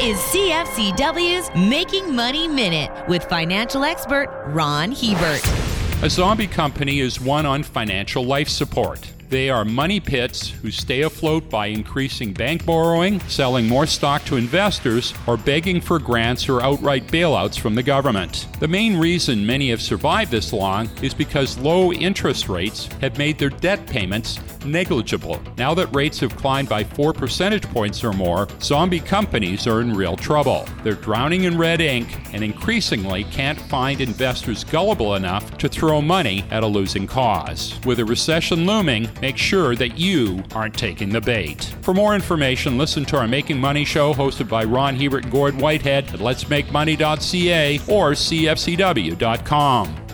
is CFCW's Making Money Minute with financial expert Ron Hebert. A zombie company is one on financial life support. They are money pits who stay afloat by increasing bank borrowing, selling more stock to investors, or begging for grants or outright bailouts from the government. The main reason many have survived this long is because low interest rates have made their debt payments negligible. Now that rates have climbed by 4 percentage points or more, zombie companies are in real trouble. They're drowning in red ink and increasingly can't find investors gullible enough to throw money at a losing cause. With a recession looming, make sure that you aren't taking the bait. For more information, listen to our Making Money show hosted by Ron Hebert and Gord Whitehead at letsmakemoney.ca or cfcw.com.